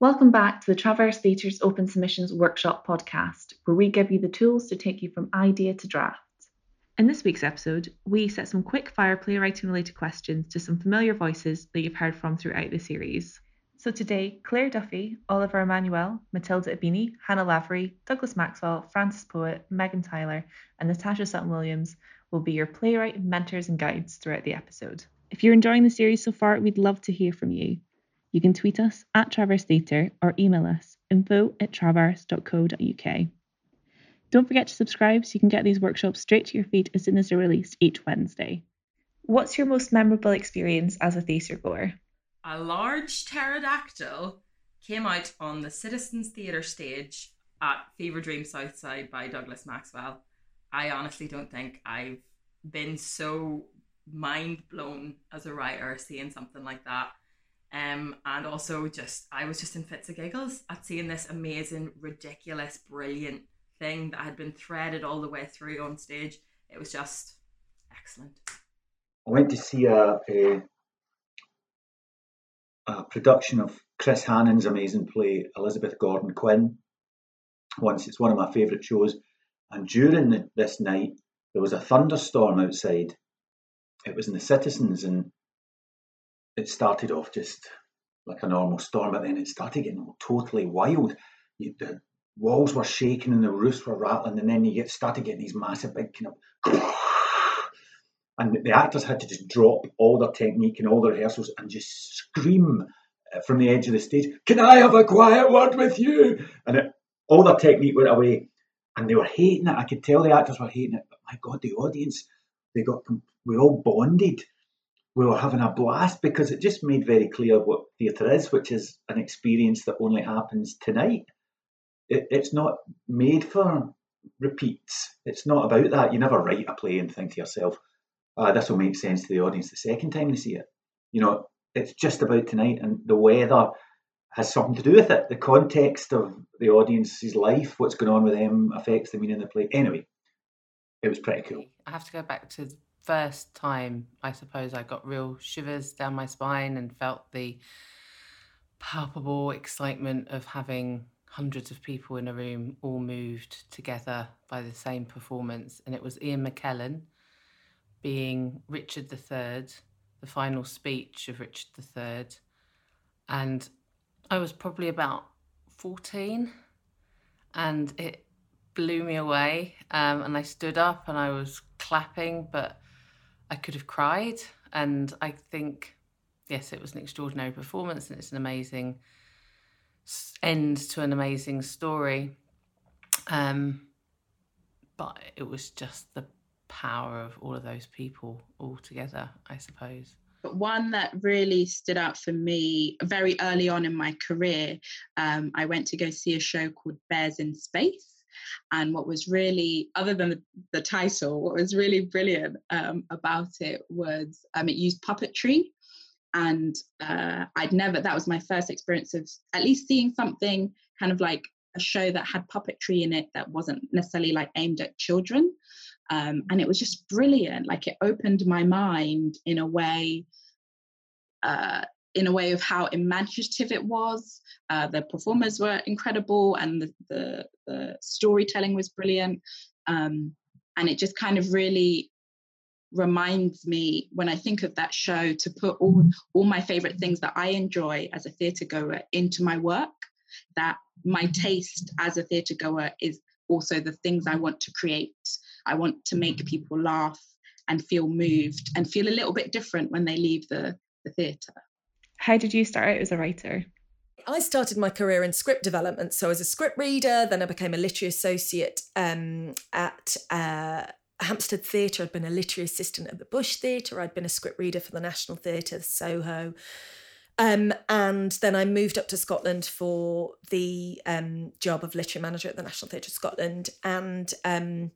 Welcome back to the Traverse Theatre's Open Submissions Workshop podcast, where we give you the tools to take you from idea to draft. In this week's episode, we set some quick fire playwriting related questions to some familiar voices that you've heard from throughout the series. So today, Claire Duffy, Oliver Emanuel, Matilda Ibini, Hannah Lavery, Douglas Maxwell, Frances Poet, Megan Tyler, and Natasha Sutton Williams will be your playwright mentors and guides throughout the episode. If you're enjoying the series so far, we'd love to hear from you. You can tweet us at Traverse Theatre or email us info at traverse.co.uk. Don't forget to subscribe so you can get these workshops straight to your feed as soon as they're released each Wednesday. What's your most memorable experience as a theatre goer? A large pterodactyl came out on the Citizens Theatre stage at Fever Dream Southside by Douglas Maxwell. I honestly don't think I've been so mind blown as a writer seeing something like that. Um, and also just I was just in fits of giggles at seeing this amazing, ridiculous, brilliant thing that had been threaded all the way through on stage. It was just excellent. I went to see a, a, a production of Chris Hannan's amazing play Elizabeth Gordon Quinn. Once it's one of my favourite shows, and during the, this night there was a thunderstorm outside. It was in the Citizens, and it started off just like a normal storm, but then it started getting totally wild. You, the walls were shaking and the roofs were rattling, and then you get started getting these massive big kind of. And the actors had to just drop all their technique and all their rehearsals and just scream uh, from the edge of the stage, "Can I have a quiet word with you?" And it, all their technique went away, and they were hating it. I could tell the actors were hating it, but my God, the audience, they got we all bonded we were having a blast because it just made very clear what theatre is, which is an experience that only happens tonight. It, it's not made for repeats. It's not about that. You never write a play and think to yourself, ah, this will make sense to the audience the second time they see it. You know, it's just about tonight, and the weather has something to do with it. The context of the audience's life, what's going on with them, affects the meaning of the play. Anyway, it was pretty cool. I have to go back to first time, I suppose, I got real shivers down my spine and felt the palpable excitement of having hundreds of people in a room all moved together by the same performance. And it was Ian McKellen being Richard III, the final speech of Richard III. And I was probably about 14 and it blew me away. Um, and I stood up and I was clapping, but I could have cried. And I think, yes, it was an extraordinary performance and it's an amazing end to an amazing story. Um, but it was just the power of all of those people all together, I suppose. But one that really stood out for me very early on in my career, um, I went to go see a show called Bears in Space. And what was really, other than the, the title, what was really brilliant um, about it was um, it used puppetry. And uh, I'd never, that was my first experience of at least seeing something kind of like a show that had puppetry in it that wasn't necessarily like aimed at children. Um, and it was just brilliant. Like it opened my mind in a way uh, in a way of how imaginative it was. Uh, the performers were incredible, and the the, the storytelling was brilliant. Um, and it just kind of really reminds me when I think of that show to put all all my favorite things that I enjoy as a theatre goer into my work. That my taste as a theatre goer is also the things I want to create. I want to make people laugh and feel moved and feel a little bit different when they leave the, the theatre. How did you start out as a writer? I started my career in script development. So, as a script reader, then I became a literary associate um, at uh, Hampstead Theatre. I'd been a literary assistant at the Bush Theatre. I'd been a script reader for the National Theatre, Soho. Um, and then I moved up to Scotland for the um, job of literary manager at the National Theatre of Scotland. And um,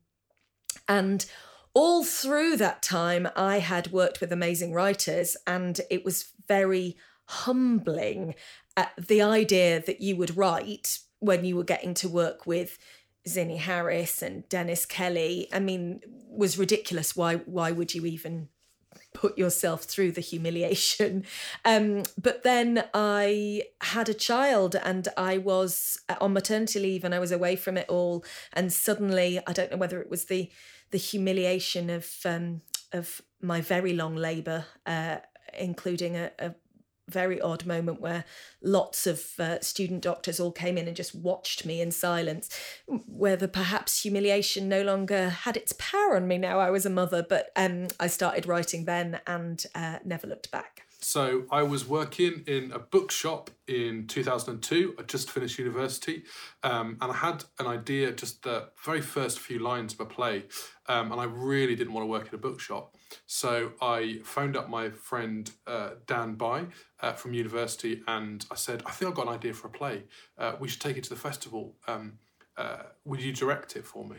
and all through that time, I had worked with amazing writers, and it was very humbling at the idea that you would write when you were getting to work with Zinnie Harris and Dennis Kelly. I mean, was ridiculous. Why why would you even put yourself through the humiliation. Um, but then I had a child and I was uh, on maternity leave and I was away from it all. And suddenly, I don't know whether it was the the humiliation of um, of my very long labour, uh, including a, a very odd moment where lots of uh, student doctors all came in and just watched me in silence, whether perhaps humiliation no longer had its power on me now I was a mother. But um, I started writing then and uh, never looked back. So I was working in a bookshop in 2002. I just finished university, um, and I had an idea, just the very first few lines of a play, um, and I really didn't want to work in a bookshop. So I phoned up my friend uh, Dan By uh, from university, and I said, "I think I've got an idea for a play. Uh, we should take it to the festival. Um, uh, would you direct it for me?"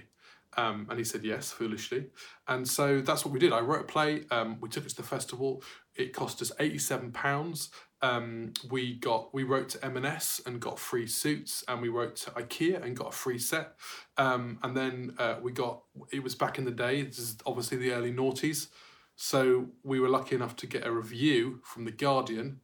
Um, and he said yes, foolishly. And so that's what we did. I wrote a play. Um, we took it to the festival. It cost us eighty-seven pounds. Um, we got we wrote to M&S and got free suits, and we wrote to IKEA and got a free set. Um, and then uh, we got it was back in the day. This is obviously the early noughties. So we were lucky enough to get a review from the Guardian,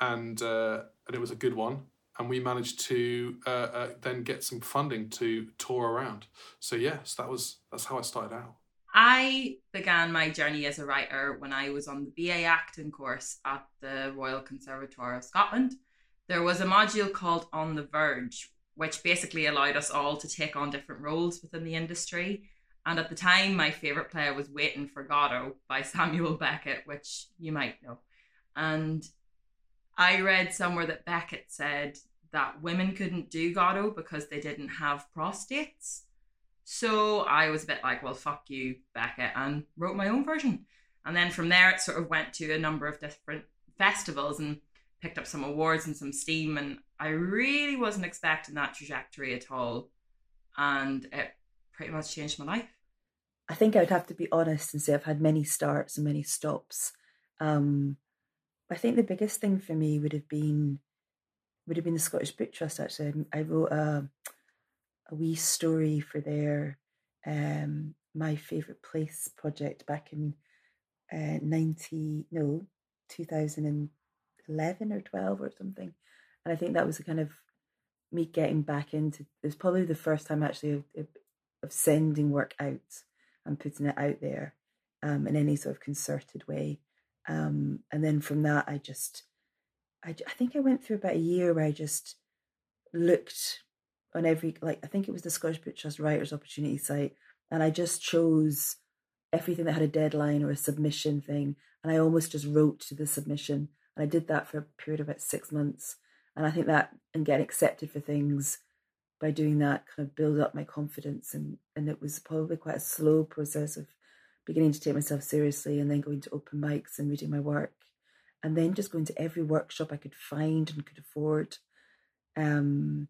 and uh, and it was a good one and we managed to uh, uh, then get some funding to tour around. So yes, that was that's how I started out. I began my journey as a writer when I was on the BA acting course at the Royal Conservatoire of Scotland. There was a module called On the Verge, which basically allowed us all to take on different roles within the industry. And at the time, my favourite play was Waiting for Godot by Samuel Beckett, which you might know. And I read somewhere that Beckett said that women couldn't do Godot because they didn't have prostates. So I was a bit like, well, fuck you, Beckett, and wrote my own version. And then from there, it sort of went to a number of different festivals and picked up some awards and some steam. And I really wasn't expecting that trajectory at all. And it pretty much changed my life. I think I would have to be honest and say I've had many starts and many stops. Um, I think the biggest thing for me would have been would have been the Scottish Book Trust. Actually, I wrote a a wee story for their um, my favorite place project back in uh, ninety no two thousand and eleven or twelve or something, and I think that was a kind of me getting back into. It was probably the first time actually of, of sending work out and putting it out there um, in any sort of concerted way. Um, and then from that, I just, I, I think I went through about a year where I just looked on every, like, I think it was the Scottish Book Trust Writers Opportunity site, and I just chose everything that had a deadline or a submission thing, and I almost just wrote to the submission. And I did that for a period of about six months. And I think that and getting accepted for things by doing that kind of build up my confidence and and it was probably quite a slow process of beginning to take myself seriously and then going to open mics and reading my work and then just going to every workshop I could find and could afford. Um,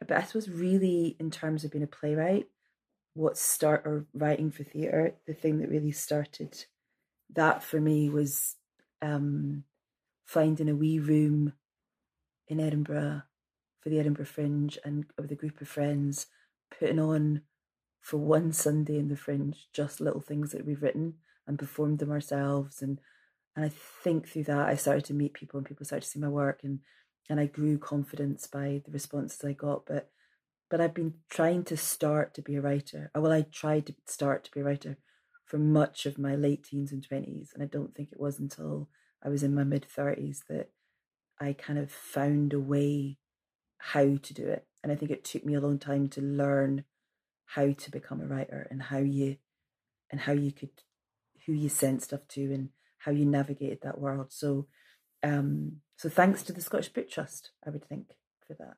but I suppose really in terms of being a playwright, what start or writing for theatre, the thing that really started that for me was um, finding a wee room in Edinburgh for the Edinburgh Fringe and with a group of friends putting on for one Sunday in the Fringe, just little things that we've written and performed them ourselves. And and I think through that I started to meet people and people started to see my work and and I grew confidence by the responses I got. But but I've been trying to start to be a writer. Uh, well, I tried to start to be a writer for much of my late teens and twenties, and I don't think it was until I was in my mid thirties that I kind of found a way how to do it. And I think it took me a long time to learn how to become a writer and how you and how you could who you sent stuff to and how you navigated that world. So um so thanks to the Scottish Book Trust, I would think, for that.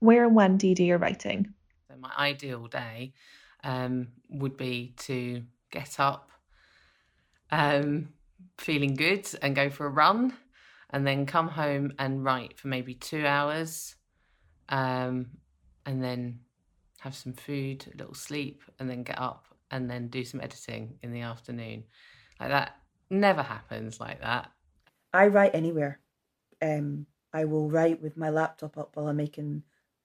Where and when do you do your writing? So my ideal day um, would be to get up, um, feeling good, and go for a run, and then come home and write for maybe two hours, um, and then have some food, a little sleep, and then get up and then do some editing in the afternoon. Like that never happens like that. I write anywhere. Um, I will write with my laptop up while I'm making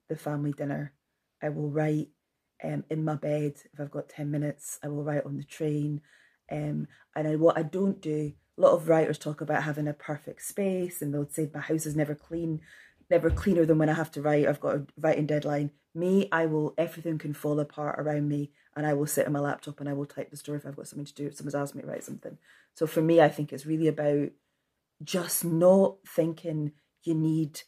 the family dinner. I will write um, in my bed if I've got 10 minutes. I will write on the train. Um, and I, what I don't do, a lot of writers talk about having a perfect space, and they'll say my house is never clean, never cleaner than when I have to write. I've got a writing deadline. Me, I will everything can fall apart around me, and I will sit on my laptop and I will type the story if I've got something to do. If someone's asked me to write something. So for me, I think it's really about just not thinking you need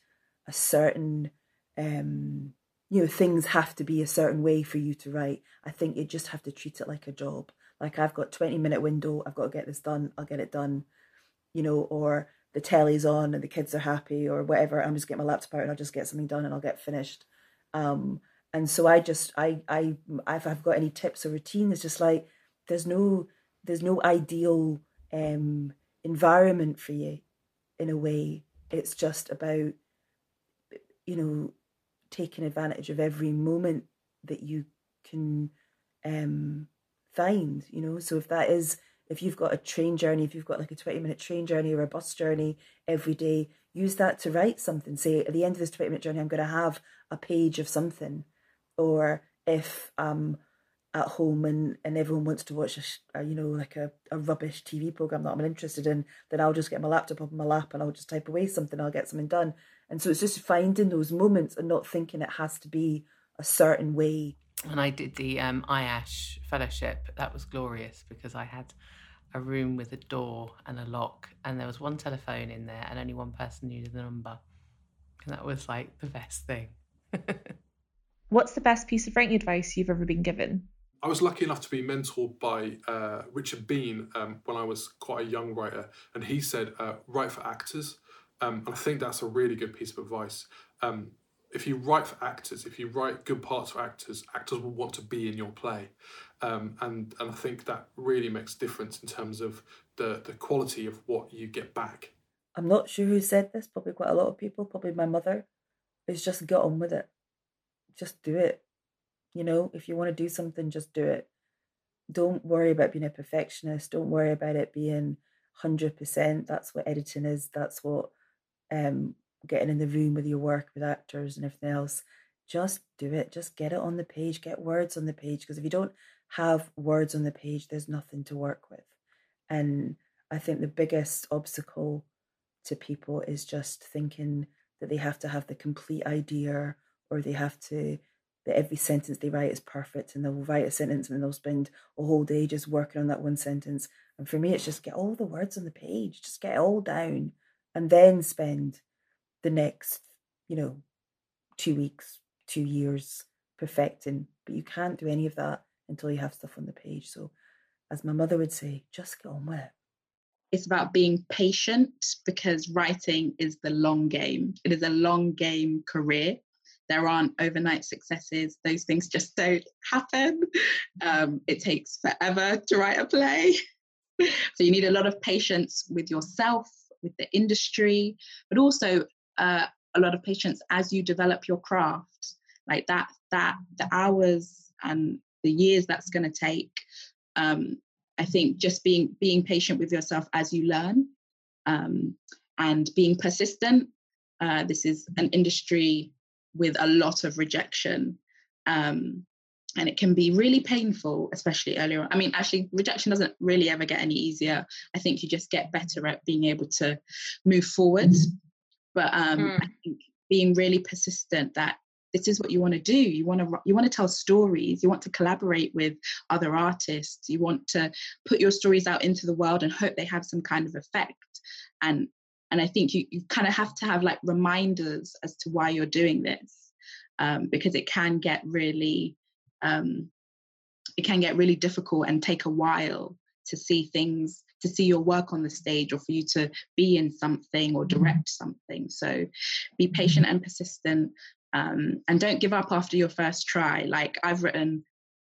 a certain um you know things have to be a certain way for you to write i think you just have to treat it like a job like i've got 20 minute window i've got to get this done i'll get it done you know or the telly's on and the kids are happy or whatever i'm just getting my laptop out and i'll just get something done and i'll get finished. Um and so i just i i if i've got any tips or routine it's just like there's no there's no ideal um environment for you in a way. It's just about you know taking advantage of every moment that you can um find you know? So if that is if you've got a train journey if you've got like a 20 minute train journey or a bus journey every day use that to write something say at the end of this 20 minute journey i'm going to have a page of something or if I'm at home and, and everyone wants to watch a, a, you know like a, a rubbish TV program that I'm interested in, then I'll just get my laptop up on my lap and I'll just type away something. I'll get something done. And so it's just finding those moments and not thinking it has to be a certain way. When I did the um, IASH fellowship, that was glorious because I had a room with a door and a lock, and there was one telephone in there, and only one person knew the number, and that was like the best thing. What's the best piece of writing advice you've ever been given? I was lucky enough to be mentored by uh, Richard Bean um, when I was quite a young writer, and he said, uh, "Write for actors." Um, and I think that's a really good piece of advice. Um, if you write for actors, if you write good parts for actors, actors will want to be in your play, um, and and I think that really makes a difference in terms of the the quality of what you get back. I'm not sure who said this. Probably quite a lot of people. Probably my mother. Is just get on with it. Just do it you know, if you want to do something, just do it. Don't worry about being a perfectionist. Don't worry about it being 100%. That's what editing is. That's what um, getting in the room with your work with actors and everything else. Just do it. Just get it on the page. Get words on the page. Because if you don't have words on the page, there's nothing to work with. And I think the biggest obstacle to people is just thinking that they have to have the complete idea or they have to that every sentence they write is perfect and they'll write a sentence and they'll spend a whole day just working on that one sentence. And for me, it's just get all the words on the page, just get it all down and then spend the next, you know, two weeks, two years perfecting. But you can't do any of that until you have stuff on the page. So, as my mother would say, just get on with it. It's about being patient because writing is the long game. It is a long game career there aren't overnight successes. Those things just don't happen. Um, it takes forever to write a play. so you need a lot of patience with yourself, with the industry, but also uh, a lot of patience as you develop your craft. Like that, that the hours and the years that's going to take. Um, I think just being being patient with yourself as you learn, um, and being persistent. Uh, this is an industry with a lot of rejection. Um, and it can be really painful, especially earlier on. I mean, actually, rejection doesn't really ever get any easier. I think you just get better at being able to move forward. But um, mm. I think being really persistent that this is what you want to do. You want to you want to tell stories. You want to collaborate with other artists. You want to put your stories out into the world and hope they have some kind of effect. And and i think you, you kind of have to have like reminders as to why you're doing this um, because it can get really um, it can get really difficult and take a while to see things to see your work on the stage or for you to be in something or direct something so be patient and persistent um, and don't give up after your first try like i've written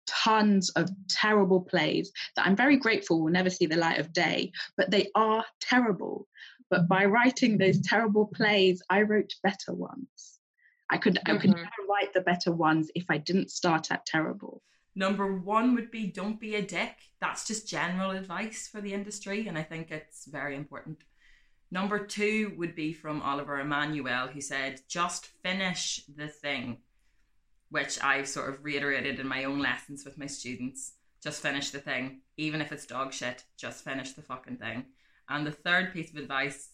tons of terrible plays that i'm very grateful will never see the light of day but they are terrible but by writing those terrible plays, I wrote better ones. I could mm-hmm. I could mm-hmm. never write the better ones if I didn't start at terrible. Number one would be don't be a dick. That's just general advice for the industry, and I think it's very important. Number two would be from Oliver Emanuel, who said, just finish the thing, which I've sort of reiterated in my own lessons with my students. just finish the thing. Even if it's dog shit, just finish the fucking thing. And the third piece of advice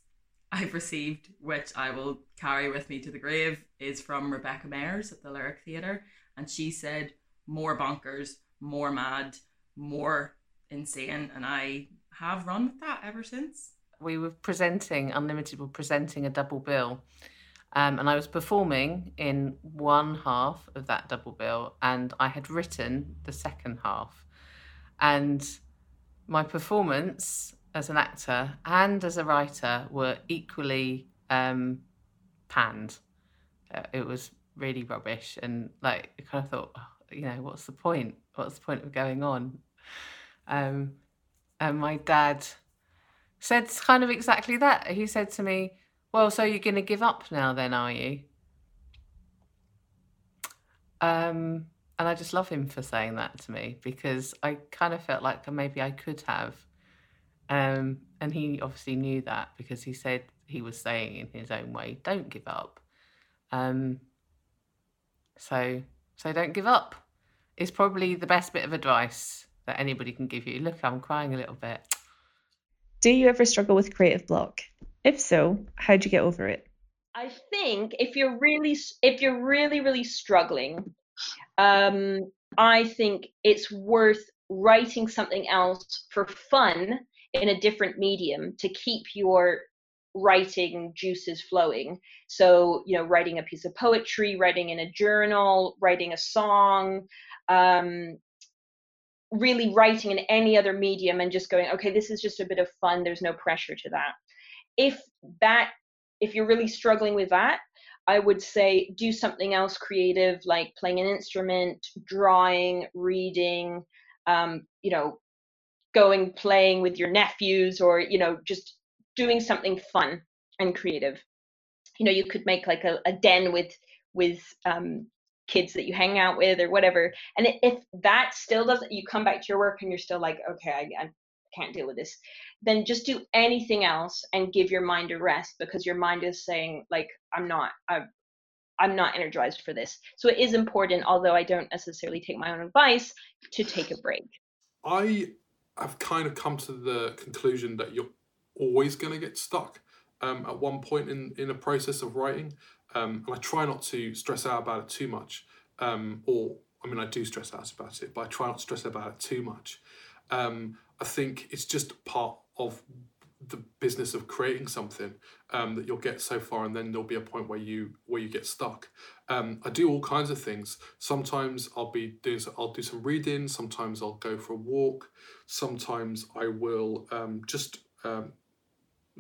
I've received, which I will carry with me to the grave, is from Rebecca Mairs at the Lyric Theatre. And she said, more bonkers, more mad, more insane. And I have run with that ever since. We were presenting, Unlimited were presenting a double bill. Um, and I was performing in one half of that double bill, and I had written the second half. And my performance as an actor and as a writer were equally um, panned. Uh, it was really rubbish, and like I kind of thought, oh, you know, what's the point? What's the point of going on? Um, and my dad said kind of exactly that. He said to me, "Well, so you're going to give up now, then, are you?" Um, and I just love him for saying that to me because I kind of felt like maybe I could have. Um, and he obviously knew that because he said he was saying in his own way, "Don't give up." Um, so, so don't give up. Is probably the best bit of advice that anybody can give you. Look, I'm crying a little bit. Do you ever struggle with creative block? If so, how'd you get over it? I think if you're really if you're really really struggling, um, I think it's worth writing something else for fun in a different medium to keep your writing juices flowing. So, you know, writing a piece of poetry, writing in a journal, writing a song, um, really writing in any other medium and just going, okay, this is just a bit of fun. There's no pressure to that. If that, if you're really struggling with that, I would say do something else creative, like playing an instrument, drawing, reading, um, you know, going playing with your nephews, or you know, just doing something fun and creative. You know, you could make like a, a den with with um, kids that you hang out with or whatever. And if that still doesn't, you come back to your work and you're still like, okay, I, I can't deal with this, then just do anything else and give your mind a rest because your mind is saying like, I'm not, I'm, I'm not energized for this. So it is important, although I don't necessarily take my own advice, to take a break. I have kind of come to the conclusion that you're always going to get stuck um, at one point in, in a process of writing. Um, and I try not to stress out about it too much. Um, or, I mean, I do stress out about it, but I try not to stress about it too much. Um, I think it's just part of the business of creating something um, that you'll get so far, and then there'll be a point where you where you get stuck. Um, I do all kinds of things. Sometimes I'll be doing I'll do some reading. Sometimes I'll go for a walk. Sometimes I will um, just um,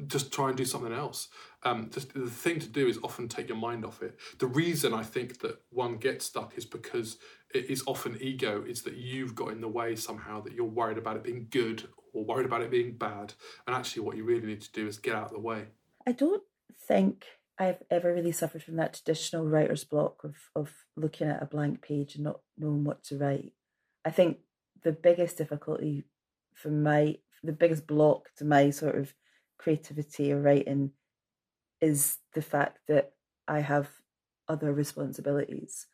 just try and do something else. Um, the, the thing to do is often take your mind off it. The reason I think that one gets stuck is because it is often ego, is that you've got in the way somehow, that you're worried about it being good or worried about it being bad. And actually, what you really need to do is get out of the way. I don't think I've ever really suffered from that traditional writer's block of, of looking at a blank page and not knowing what to write. I think the biggest difficulty for my, the biggest block to my sort of creativity or writing is the fact that I have other responsibilities.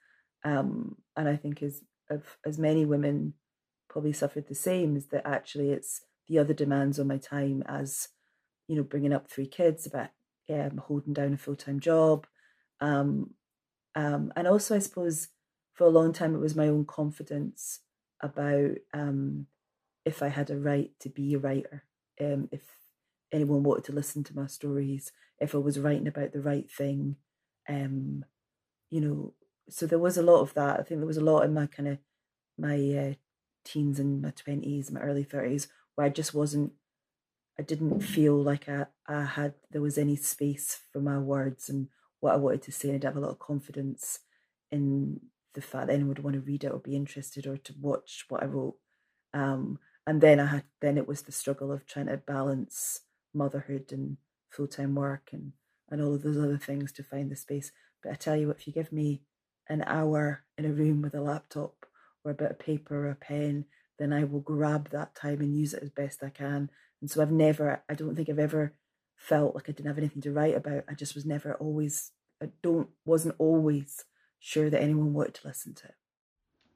Um, and I think as as many women probably suffered the same is that actually it's the other demands on my time as you know bringing up three kids about um, holding down a full-time job um, um, and also i suppose for a long time it was my own confidence about um, if i had a right to be a writer um, if anyone wanted to listen to my stories, if I was writing about the right thing. Um, you know, so there was a lot of that. I think there was a lot in my kind of my uh, teens and my twenties, my early thirties, where I just wasn't. I didn't feel like I, I had there was any space for my words and what I wanted to say, and I didn't have a lot of confidence in the fact that anyone would want to read it or be interested or to watch what I wrote. Um, and then I had then it was the struggle of trying to balance motherhood and full time work and, and all of those other things to find the space. But I tell you what, if you give me an hour in a room with a laptop or a bit of paper or a pen, then I will grab that time and use it as best I can. And so I've never, I don't think I've ever felt like I didn't have anything to write about. I just was never always, I don't, wasn't always sure that anyone wanted to listen to it.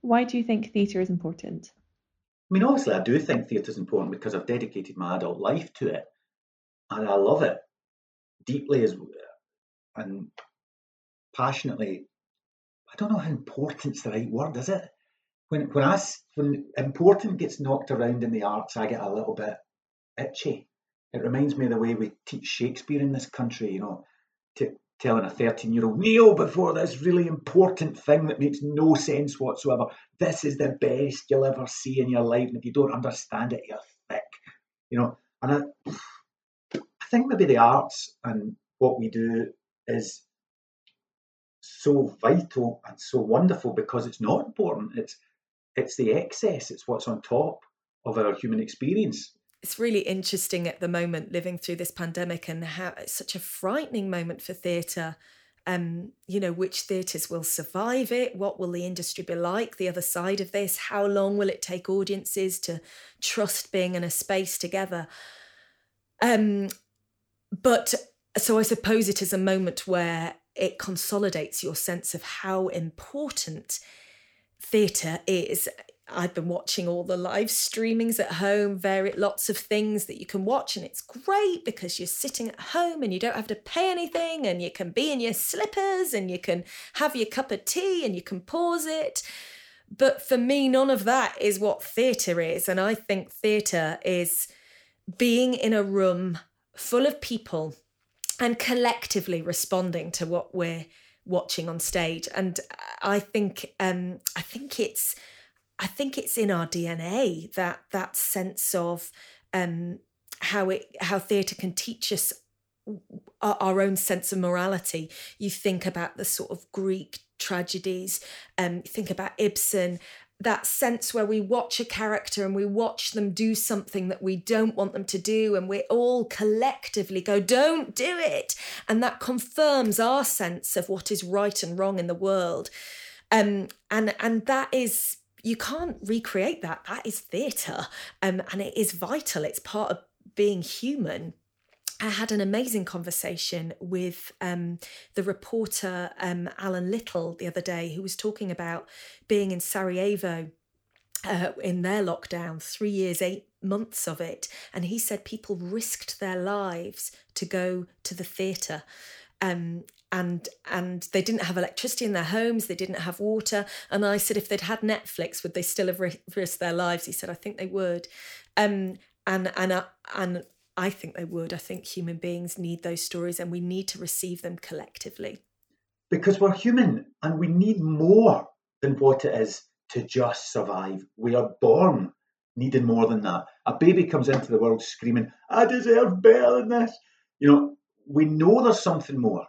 Why do you think theatre is important? I mean, obviously, I do think theatre is important because I've dedicated my adult life to it, and I love it deeply as and passionately. I don't know how important's the right word, is it? When when I when important gets knocked around in the arts, I get a little bit itchy. It reminds me of the way we teach Shakespeare in this country. You know, telling a 13 year old, kneel before this really important thing that makes no sense whatsoever. This is the best you'll ever see in your life. And if you don't understand it, you're thick. You know, and I, I think maybe the arts and what we do is so vital and so wonderful because it's not important. It's it's the excess, it's what's on top of our human experience it's really interesting at the moment living through this pandemic and how it's such a frightening moment for theatre um, you know, which theatres will survive it? What will the industry be like the other side of this? How long will it take audiences to trust being in a space together? Um, but so I suppose it is a moment where it consolidates your sense of how important theatre is I've been watching all the live streamings at home, very lots of things that you can watch, and it's great because you're sitting at home and you don't have to pay anything, and you can be in your slippers and you can have your cup of tea and you can pause it. But for me, none of that is what theatre is, and I think theatre is being in a room full of people and collectively responding to what we're watching on stage. And I think um, I think it's I think it's in our DNA that that sense of um, how it how theatre can teach us our, our, own sense of morality. You think about the sort of Greek tragedies, um, think about Ibsen. That sense where we watch a character and we watch them do something that we don't want them to do, and we all collectively go, Don't do it. And that confirms our sense of what is right and wrong in the world. Um, and and that is you can't recreate that. That is theatre, um, and it is vital. It's part of being human. I had an amazing conversation with um, the reporter um, Alan Little the other day, who was talking about being in Sarajevo uh, in their lockdown, three years, eight months of it. And he said people risked their lives to go to the theatre. Um, and and they didn't have electricity in their homes they didn't have water and i said if they'd had netflix would they still have risked their lives he said i think they would um and and uh, and i think they would i think human beings need those stories and we need to receive them collectively because we're human and we need more than what it is to just survive we are born needing more than that a baby comes into the world screaming i deserve better than this you know we know there's something more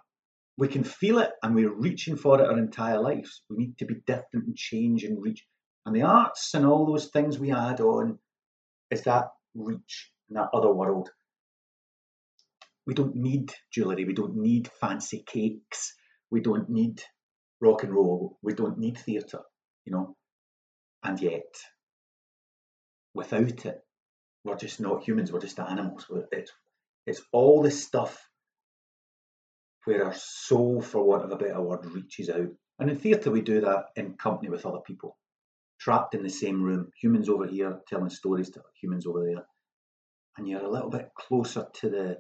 we can feel it and we're reaching for it our entire lives. We need to be different and change and reach. And the arts and all those things we add on is that reach in that other world. We don't need jewellery, we don't need fancy cakes, we don't need rock and roll, we don't need theatre, you know. And yet, without it, we're just not humans, we're just animals. It's, it's all this stuff where our soul, for want of a better word, reaches out. And in theatre, we do that in company with other people, trapped in the same room, humans over here telling stories to humans over there. And you're a little bit closer to the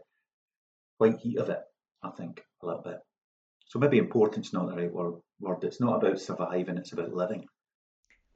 white heat of it, I think, a little bit. So maybe importance not the right word. word. It's not about surviving, it's about living.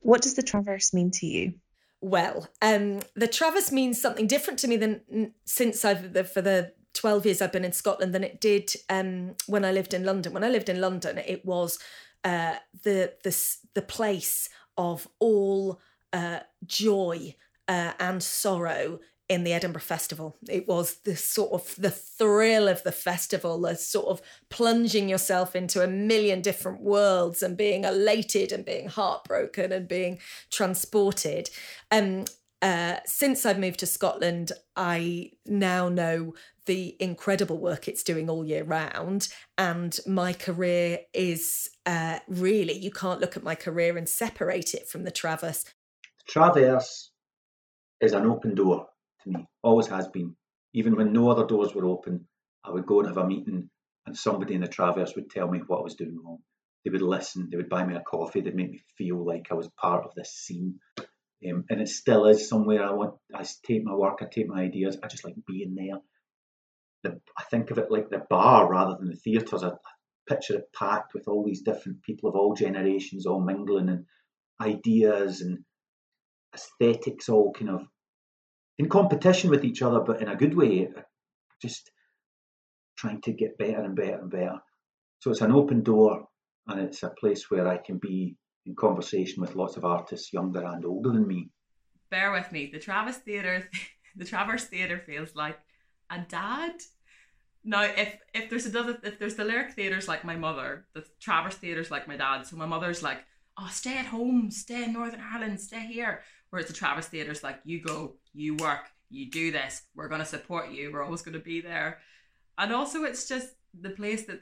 What does the Traverse mean to you? Well, um, the Traverse means something different to me than since I've the, for the 12 years I've been in Scotland than it did um, when I lived in London. When I lived in London, it was uh, the, the, the place of all uh, joy uh, and sorrow in the Edinburgh Festival. It was the sort of the thrill of the festival, the sort of plunging yourself into a million different worlds and being elated and being heartbroken and being transported. Um, uh, since I've moved to Scotland, I now know the incredible work it's doing all year round. And my career is uh, really, you can't look at my career and separate it from the Traverse. Traverse is an open door to me, always has been. Even when no other doors were open, I would go and have a meeting, and somebody in the Traverse would tell me what I was doing wrong. They would listen, they would buy me a coffee, they'd make me feel like I was part of this scene Um, and it still is somewhere I want. I take my work, I take my ideas. I just like being there. The, I think of it like the bar rather than the theatres. I picture it packed with all these different people of all generations, all mingling and ideas and aesthetics, all kind of in competition with each other, but in a good way. Uh, just trying to get better and better and better. So it's an open door, and it's a place where I can be in conversation with lots of artists younger and older than me. Bear with me. The Travis Theatre, the Traverse Theatre feels like a dad. Now, if if there's another, if there's the Lyric Theatre's like my mother, the Traverse Theatre's like my dad. So my mother's like, oh, stay at home, stay in Northern Ireland, stay here. Whereas the Traverse Theatre's like, you go, you work, you do this. We're going to support you. We're always going to be there. And also, it's just the place that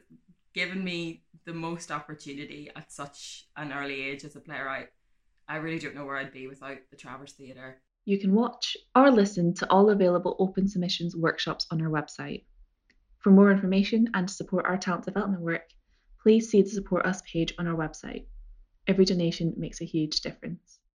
given me the most opportunity at such an early age as a playwright. I really don't know where I'd be without the Traverse Theatre. You can watch or listen to all available open submissions workshops on our website. For more information and to support our talent development work, please see the Support Us page on our website. Every donation makes a huge difference.